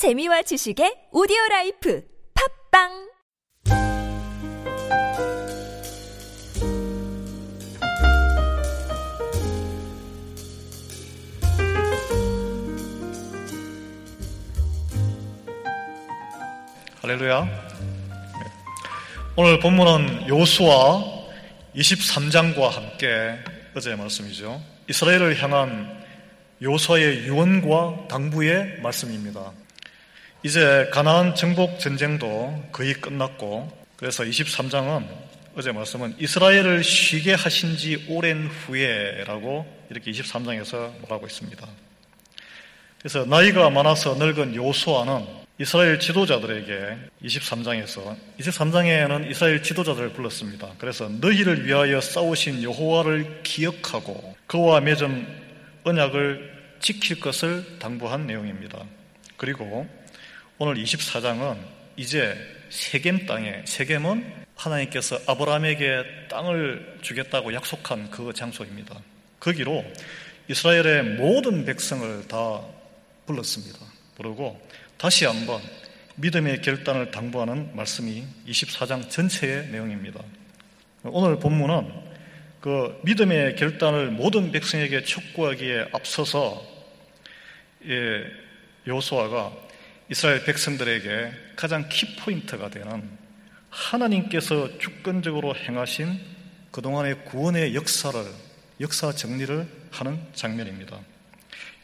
재미와 지식의 오디오 라이프 팝빵 할렐루야. 오늘 본문은 요수와 23장과 함께 어제의 말씀이죠. 이스라엘을 향한 요수의 유언과 당부의 말씀입니다. 이제 가나안 정복 전쟁도 거의 끝났고 그래서 23장은 어제 말씀은 이스라엘을 쉬게 하신 지 오랜 후에라고 이렇게 23장에서 말하고 있습니다. 그래서 나이가 많아서 늙은 요수아는 이스라엘 지도자들에게 23장에서 23장에는 이스라엘 지도자들을 불렀습니다. 그래서 너희를 위하여 싸우신 여호와를 기억하고 그와 맺은 언약을 지킬 것을 당부한 내용입니다. 그리고 오늘 24장은 이제 세겜 땅에 세겜은 하나님께서 아브라함에게 땅을 주겠다고 약속한 그 장소입니다. 거기로 이스라엘의 모든 백성을 다 불렀습니다. 부르고 다시 한번 믿음의 결단을 당부하는 말씀이 24장 전체의 내용입니다. 오늘 본문은 그 믿음의 결단을 모든 백성에게 촉구하기에 앞서서 예, 요소아가 이스라엘 백성들에게 가장 키포인트가 되는 하나님께서 주권적으로 행하신 그동안의 구원의 역사를, 역사 정리를 하는 장면입니다.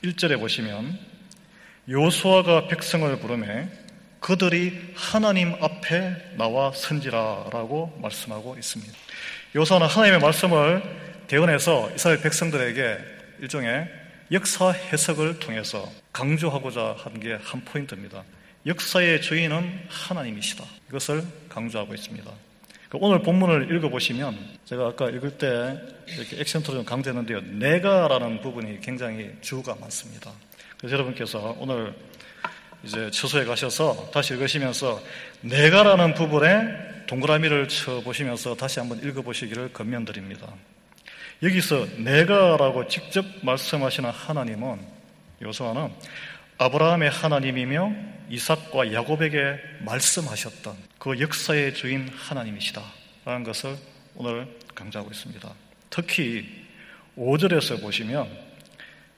1절에 보시면 요수아가 백성을 부르매 그들이 하나님 앞에 나와 선지라 라고 말씀하고 있습니다. 요수아는 하나님의 말씀을 대언해서 이스라엘 백성들에게 일종의 역사 해석을 통해서 강조하고자 한 게 한 포인트입니다. 역사의 주인은 하나님이시다. 이것을 강조하고 있습니다. 그 오늘 본문을 읽어보시면 제가 아까 읽을 때 이렇게 액션트로 강조했는데요. 내가라는 부분이 굉장히 주가 많습니다. 그래서 여러분께서 오늘 이제 처소에 가셔서 다시 읽으시면서 내가라는 부분에 동그라미를 쳐보시면서 다시 한번 읽어보시기를 건면드립니다. 여기서 내가라고 직접 말씀하시는 하나님은 요소아는 아브라함의 하나님이며 이삭과 야곱에게 말씀하셨던 그 역사의 주인 하나님이시다 라는 것을 오늘 강조하고 있습니다. 특히 5절에서 보시면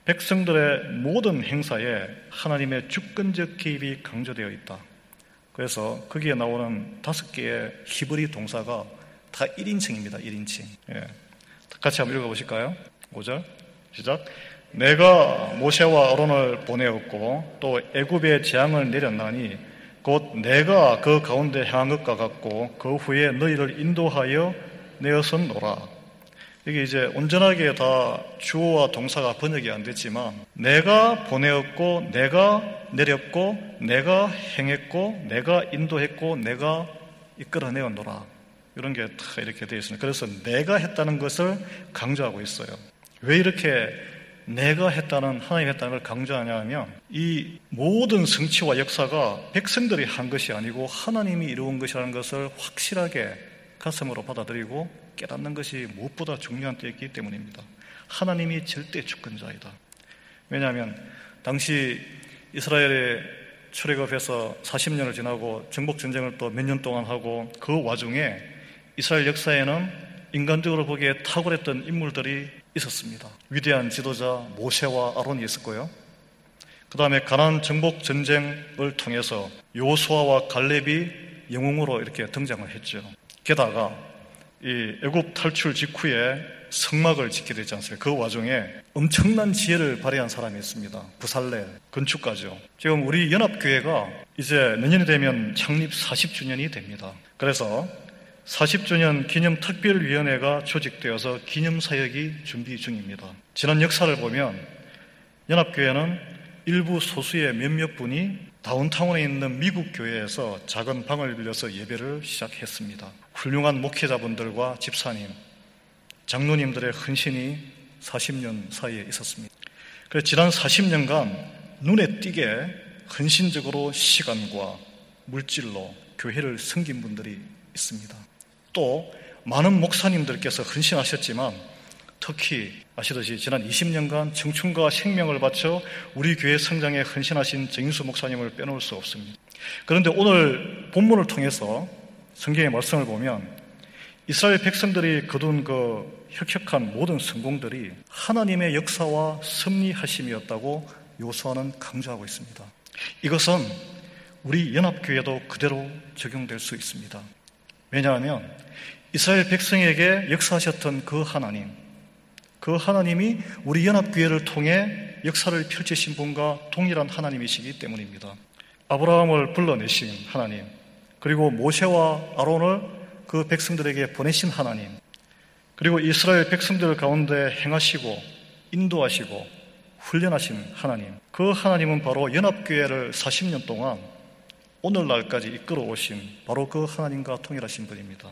백성들의 모든 행사에 하나님의 주권적 개입이 강조되어 있다. 그래서 거기에 나오는 다섯 개의 히브리 동사가 다 1인칭입니다. 1인칭. 예. 같이 한번 읽어보실까요? 5절. 시작. 내가 모세와 아론을 보내었고 또 애굽의 재앙을 내렸나니 곧 내가 그 가운데 향한 것과 같고 그 후에 너희를 인도하여 내어선노라. 이게 이제 온전하게 다 주어와 동사가 번역이 안 됐지만 내가 보내었고 내가 내렸고 내가 행했고 내가 인도했고 내가 이끌어내었노라 이런 게 다 이렇게 되어 있습니다. 그래서 내가 했다는 것을 강조하고 있어요. 왜 이렇게 내가 했다는 하나님 했다는 걸 강조하냐 하면 이 모든 성취와 역사가 백성들이 한 것이 아니고 하나님이 이루은 것이라는 것을 확실하게 가슴으로 받아들이고 깨닫는 것이 무엇보다 중요한 때였기 때문입니다. 하나님이 절대 주권자이다. 왜냐하면 당시 이스라엘의 출애굽해서 40년을 지나고 정복 전쟁을 또 몇 년 동안 하고 그 와중에 이스라엘 역사에는 인간적으로 보기에 탁월했던 인물들이 있었습니다. 위대한 지도자 모세와 아론이 있었고요. 그 다음에 가난 정복 전쟁을 통해서 요수아와 갈렙이 영웅으로 이렇게 등장을 했죠. 게다가 이 애굽 탈출 직후에 성막을 짓게 되지 않습니까? 그 와중에 엄청난 지혜를 발휘한 사람이 있습니다. 부살레, 건축가죠. 지금 우리 연합교회가 이제 내년이 되면 창립 40주년이 됩니다. 그래서 40주년 기념 특별위원회가 조직되어서 기념 사역이 준비 중입니다. 지난 역사를 보면 연합교회는 일부 소수의 몇몇 분이 다운타운에 있는 미국 교회에서 작은 방을 빌려서 예배를 시작했습니다. 훌륭한 목회자분들과 집사님, 장로님들의 헌신이 40년 사이에 있었습니다. 그래서 지난 40년간 눈에 띄게 헌신적으로 시간과 물질로 교회를 섬긴 분들이 있습니다. 또 많은 목사님들께서 헌신하셨지만 특히 아시듯이 지난 20년간 청춘과 생명을 바쳐 우리 교회 성장에 헌신하신 정인수 목사님을 빼놓을 수 없습니다. 그런데 오늘 본문을 통해서 성경의 말씀을 보면 이스라엘 백성들이 거둔 그 혁혁한 모든 성공들이 하나님의 역사와 섭리하심이었다고 요수아는 강조하고 있습니다. 이것은 우리 연합교회도 그대로 적용될 수 있습니다. 왜냐하면 이스라엘 백성에게 역사하셨던 그 하나님, 그 하나님이 우리 연합교회를 통해 역사를 펼치신 분과 동일한 하나님이시기 때문입니다. 아브라함을 불러내신 하나님, 그리고 모세와 아론을 그 백성들에게 보내신 하나님, 그리고 이스라엘 백성들 가운데 행하시고 인도하시고 훈련하신 하나님, 그 하나님은 바로 연합교회를 40년 동안 오늘날까지 이끌어 오신 바로 그 하나님과 통일하신 분입니다.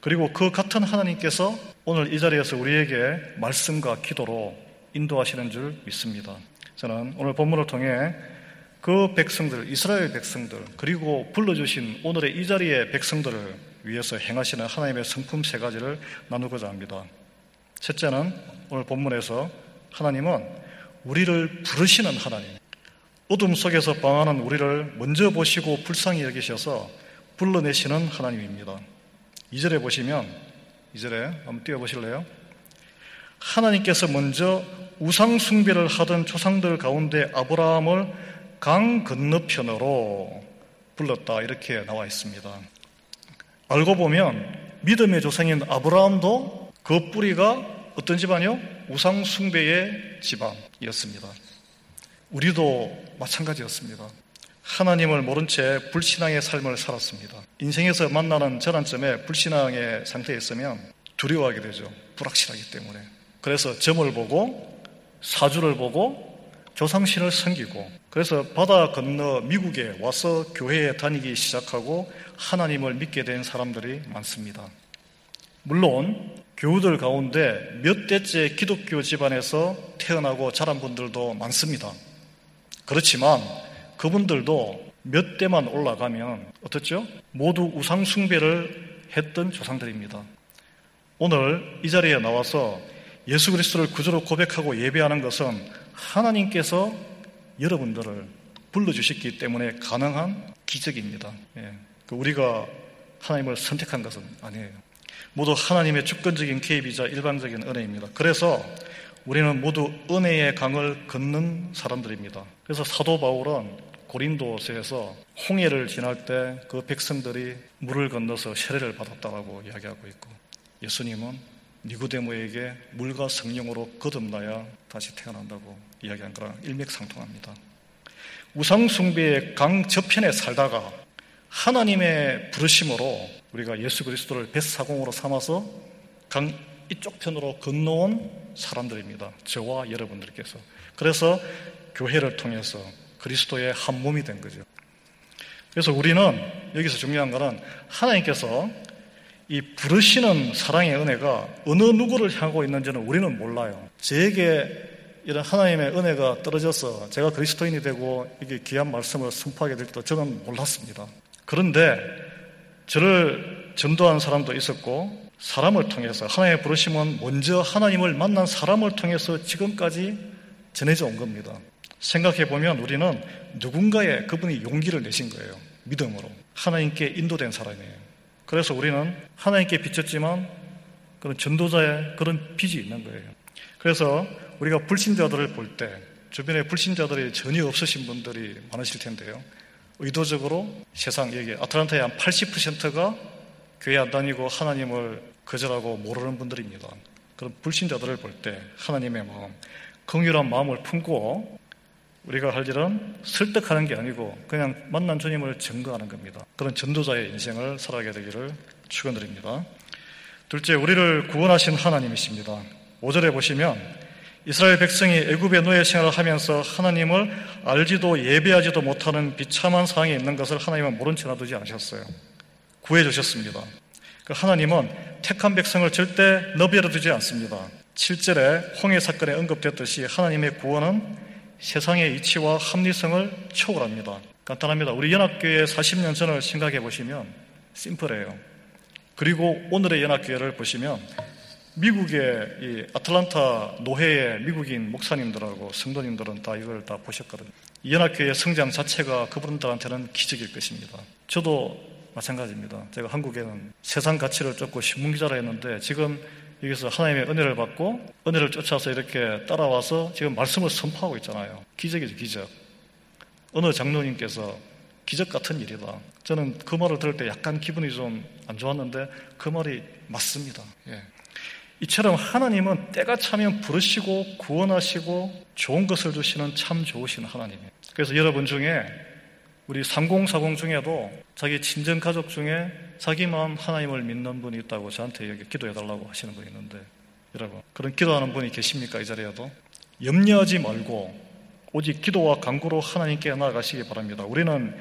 그리고 그 같은 하나님께서 오늘 이 자리에서 우리에게 말씀과 기도로 인도하시는 줄 믿습니다. 저는 오늘 본문을 통해 그 백성들, 이스라엘 백성들, 그리고 불러주신 오늘의 이 자리의 백성들을 위해서 행하시는 하나님의 성품 세 가지를 나누고자 합니다. 첫째는 오늘 본문에서 하나님은 우리를 부르시는 하나님, 어둠 속에서 방하는 우리를 먼저 보시고 불쌍히 여기셔서 불러내시는 하나님입니다. 2절에 보시면 2절에 한번 띄워 보실래요? 하나님께서 먼저 우상 숭배를 하던 조상들 가운데 아브라함을 강 건너편으로 불렀다 이렇게 나와 있습니다. 알고 보면 믿음의 조상인 아브라함도 그 뿌리가 어떤 집안이요? 우상 숭배의 집안이었습니다. 우리도 마찬가지였습니다. 하나님을 모른 채 불신앙의 삶을 살았습니다. 인생에서 만나는 전환점에 불신앙의 상태에 있으면 두려워하게 되죠. 불확실하기 때문에. 그래서 점을 보고 사주를 보고 조상신을 섬기고 그래서 바다 건너 미국에 와서 교회에 다니기 시작하고 하나님을 믿게 된 사람들이 많습니다. 물론 교우들 가운데 몇 대째 기독교 집안에서 태어나고 자란 분들도 많습니다. 그렇지만 그분들도 몇 대만 올라가면 어떻죠? 모두 우상숭배를 했던 조상들입니다. 오늘 이 자리에 나와서 예수 그리스도를 구주로 고백하고 예배하는 것은 하나님께서 여러분들을 불러주셨기 때문에 가능한 기적입니다. 예. 그 우리가 하나님을 선택한 것은 아니에요. 모두 하나님의 주권적인 개입이자 일방적인 은혜입니다. 그래서 우리는 모두 은혜의 강을 걷는 사람들입니다. 그래서 사도 바울은 고린도서에서 홍해를 지날 때 그 백성들이 물을 건너서 세례를 받았다고 이야기하고 있고 예수님은 니고데모에게 물과 성령으로 거듭나야 다시 태어난다고 이야기한 거랑 일맥상통합니다. 우상 숭배의 강 저편에 살다가 하나님의 부르심으로 우리가 예수 그리스도를 뱃사공으로 삼아서 강 이쪽 편으로 건너온 사람들입니다. 저와 여러분들께서. 그래서 교회를 통해서 그리스도의 한 몸이 된 거죠. 그래서 우리는 여기서 중요한 것은 하나님께서 이 부르시는 사랑의 은혜가 어느 누구를 향하고 있는지는 우리는 몰라요. 제게 이런 하나님의 은혜가 떨어져서 제가 그리스도인이 되고 이게 귀한 말씀을 선포하게 될 때도 저는 몰랐습니다. 그런데 저를 전도한 사람도 있었고 사람을 통해서 하나님의 부르심은 먼저 하나님을 만난 사람을 통해서 지금까지 전해져 온 겁니다. 생각해 보면 우리는 누군가의 그분이 용기를 내신 거예요. 믿음으로. 하나님께 인도된 사람이에요. 그래서 우리는 하나님께 비쳤지만 그런 전도자의 그런 빚이 있는 거예요. 그래서 우리가 불신자들을 볼 때 주변에 불신자들이 전혀 없으신 분들이 많으실 텐데요. 의도적으로 세상 얘기 아틀란타의 한 80%가 교회 안 다니고 하나님을 거절하고 모르는 분들입니다. 그런 불신자들을 볼 때 하나님의 마음, 긍휼한 마음을 품고 우리가 할 일은 설득하는 게 아니고 그냥 만난 주님을 증거하는 겁니다. 그런 전도자의 인생을 살아가게 되기를 축원드립니다. 둘째, 우리를 구원하신 하나님이십니다. 5절에 보시면 이스라엘 백성이 애굽의 노예 생활을 하면서 하나님을 알지도 예배하지도 못하는 비참한 상황에 있는 것을 하나님은 모른 채 놔두지 않으셨어요. 구해 주셨습니다. 그 하나님은 택한 백성을 절대 너비려 두지 않습니다. 7절에 홍해 사건에 언급됐듯이 하나님의 구원은 세상의 이치와 합리성을 초월합니다. 간단합니다. 우리 연합교회 40년 전을 생각해 보시면 심플해요. 그리고 오늘의 연합교회를 보시면 미국의 이 아틀란타 노회의 미국인 목사님들하고 성도님들은 다 이걸 다 보셨거든요. 이 연합교회의 성장 자체가 그분들한테는 기적일 것입니다. 저도 마찬가지입니다. 제가 한국에는 세상 가치를 쫓고 신문기자라 했는데 지금 여기서 하나님의 은혜를 받고 은혜를 쫓아서 이렇게 따라와서 지금 말씀을 선포하고 있잖아요. 기적이죠, 기적. 어느 장로님께서 기적 같은 일이다. 저는 그 말을 들을 때 약간 기분이 좀 안 좋았는데 그 말이 맞습니다. 예. 이처럼 하나님은 때가 차면 부르시고 구원하시고 좋은 것을 주시는 참 좋으신 하나님이에요. 그래서 여러분 중에 우리 3040 중에도 자기 친정 가족 중에 자기만 하나님을 믿는 분이 있다고 저한테 여기 기도해 달라고 하시는 분이 있는데 여러분 그런 기도하는 분이 계십니까 이 자리에도 염려하지 말고 오직 기도와 간구로 하나님께 나아가시기 바랍니다. 우리는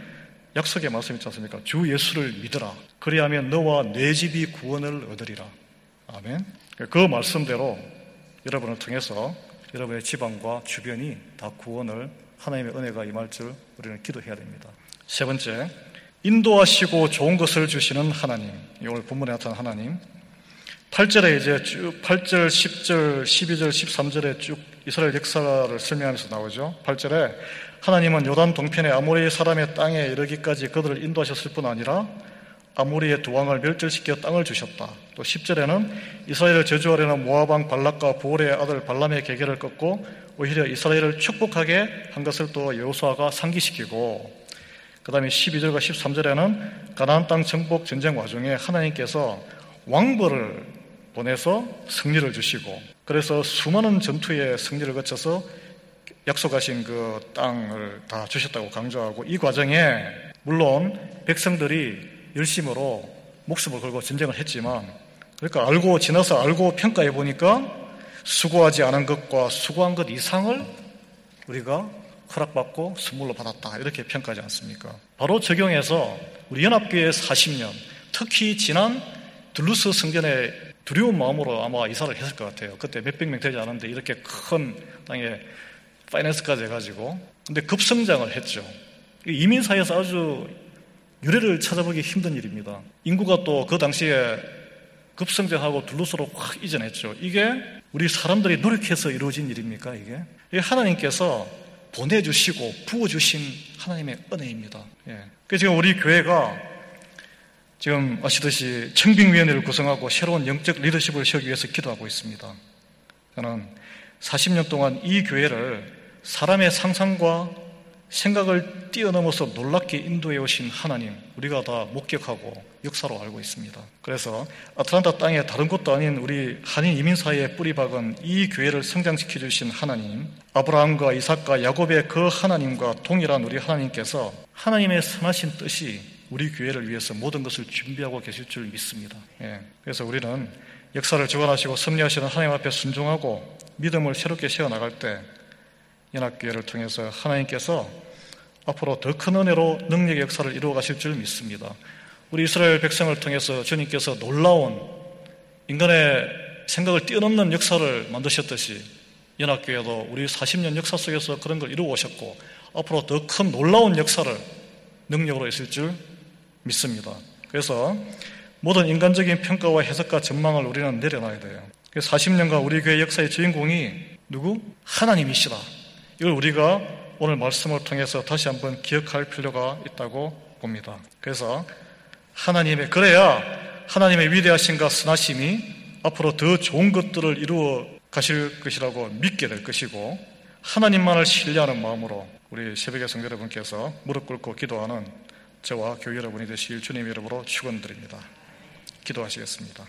약속의 말씀 있지 않습니까? 주 예수를 믿으라. 그리하면 너와 내 집이 구원을 얻으리라. 아멘. 그 말씀대로 여러분을 통해서 여러분의 집안과 주변이 다 구원을 하나님의 은혜가 임할 줄 우리는 기도해야 됩니다. 세 번째, 인도하시고 좋은 것을 주시는 하나님. 오늘 본문에 나타난 하나님. 8절에 이제 쭉 8절, 10절, 12절, 13절에 쭉 이스라엘 역사를 설명하면서 나오죠. 8절에 하나님은 요단 동편의 아모리 사람의 땅에 이르기까지 그들을 인도하셨을 뿐 아니라 아모리의 두 왕을 멸절시켜 땅을 주셨다. 또 10절에는 이스라엘을 저주하려는 모아방 발락과 보올의 아들 발람의 계계를 꺾고 오히려 이스라엘을 축복하게 한 것을 또 여호수아가 상기시키고 그 다음에 12절과 13절에는 가나안 땅 정복 전쟁 와중에 하나님께서 왕벌을 보내서 승리를 주시고 그래서 수많은 전투의 승리를 거쳐서 약속하신 그 땅을 다 주셨다고 강조하고 이 과정에 물론 백성들이 열심으로 목숨을 걸고 전쟁을 했지만 그러니까 알고 지나서 알고 평가해 보니까 수고하지 않은 것과 수고한 것 이상을 우리가 허락받고 선물로 받았다 이렇게 평가하지 않습니까? 바로 적용해서 우리 연합교회 40년 특히 지난 둘루스 성전에 두려운 마음으로 아마 이사를 했을 것 같아요. 그때 몇백 명 되지 않았는데 이렇게 큰 땅에 파이낸스까지 해가지고 근데 급성장을 했죠. 이민 사회에서 아주 유래를 찾아보기 힘든 일입니다. 인구가 또 그 당시에 급성장하고 둘러서로 확 이전했죠. 이게 우리 사람들이 노력해서 이루어진 일입니까, 이게? 이게 하나님께서 보내주시고 부어주신 하나님의 은혜입니다. 예. 그래서 지금 우리 교회가 지금 아시듯이 청빙위원회를 구성하고 새로운 영적 리더십을 세우기 위해서 기도하고 있습니다. 저는 40년 동안 이 교회를 사람의 상상과 생각을 뛰어넘어서 놀랍게 인도해 오신 하나님, 우리가 다 목격하고 역사로 알고 있습니다. 그래서 아틀란타 땅에 다른 곳도 아닌 우리 한인 이민 사회에 뿌리 박은 이 교회를 성장시켜 주신 하나님, 아브라함과 이삭과 야곱의 그 하나님과 동일한 우리 하나님께서 하나님의 선하신 뜻이 우리 교회를 위해서 모든 것을 준비하고 계실 줄 믿습니다. 예. 그래서 우리는 역사를 주관하시고 섭리하시는 하나님 앞에 순종하고 믿음을 새롭게 세워나갈 때 연합교회를 통해서 하나님께서 앞으로 더 큰 은혜로 능력의 역사를 이루어 가실 줄 믿습니다. 우리 이스라엘 백성을 통해서 주님께서 놀라운 인간의 생각을 뛰어넘는 역사를 만드셨듯이 연합교회도 우리 40년 역사 속에서 그런 걸 이루어 오셨고 앞으로 더 큰 놀라운 역사를 능력으로 있을 줄 믿습니다. 그래서 모든 인간적인 평가와 해석과 전망을 우리는 내려놔야 돼요. 40년간 우리 교회 역사의 주인공이 누구? 하나님이시다. 이걸 우리가 오늘 말씀을 통해서 다시 한번 기억할 필요가 있다고 봅니다. 그래서 하나님의, 그래야 하나님의 위대하신가 선하심이 앞으로 더 좋은 것들을 이루어 가실 것이라고 믿게 될 것이고 하나님만을 신뢰하는 마음으로 우리 새벽의 성도 여러분께서 무릎 꿇고 기도하는 저와 교회 여러분이 되실 주님 이름으로 축원드립니다. 기도하시겠습니다.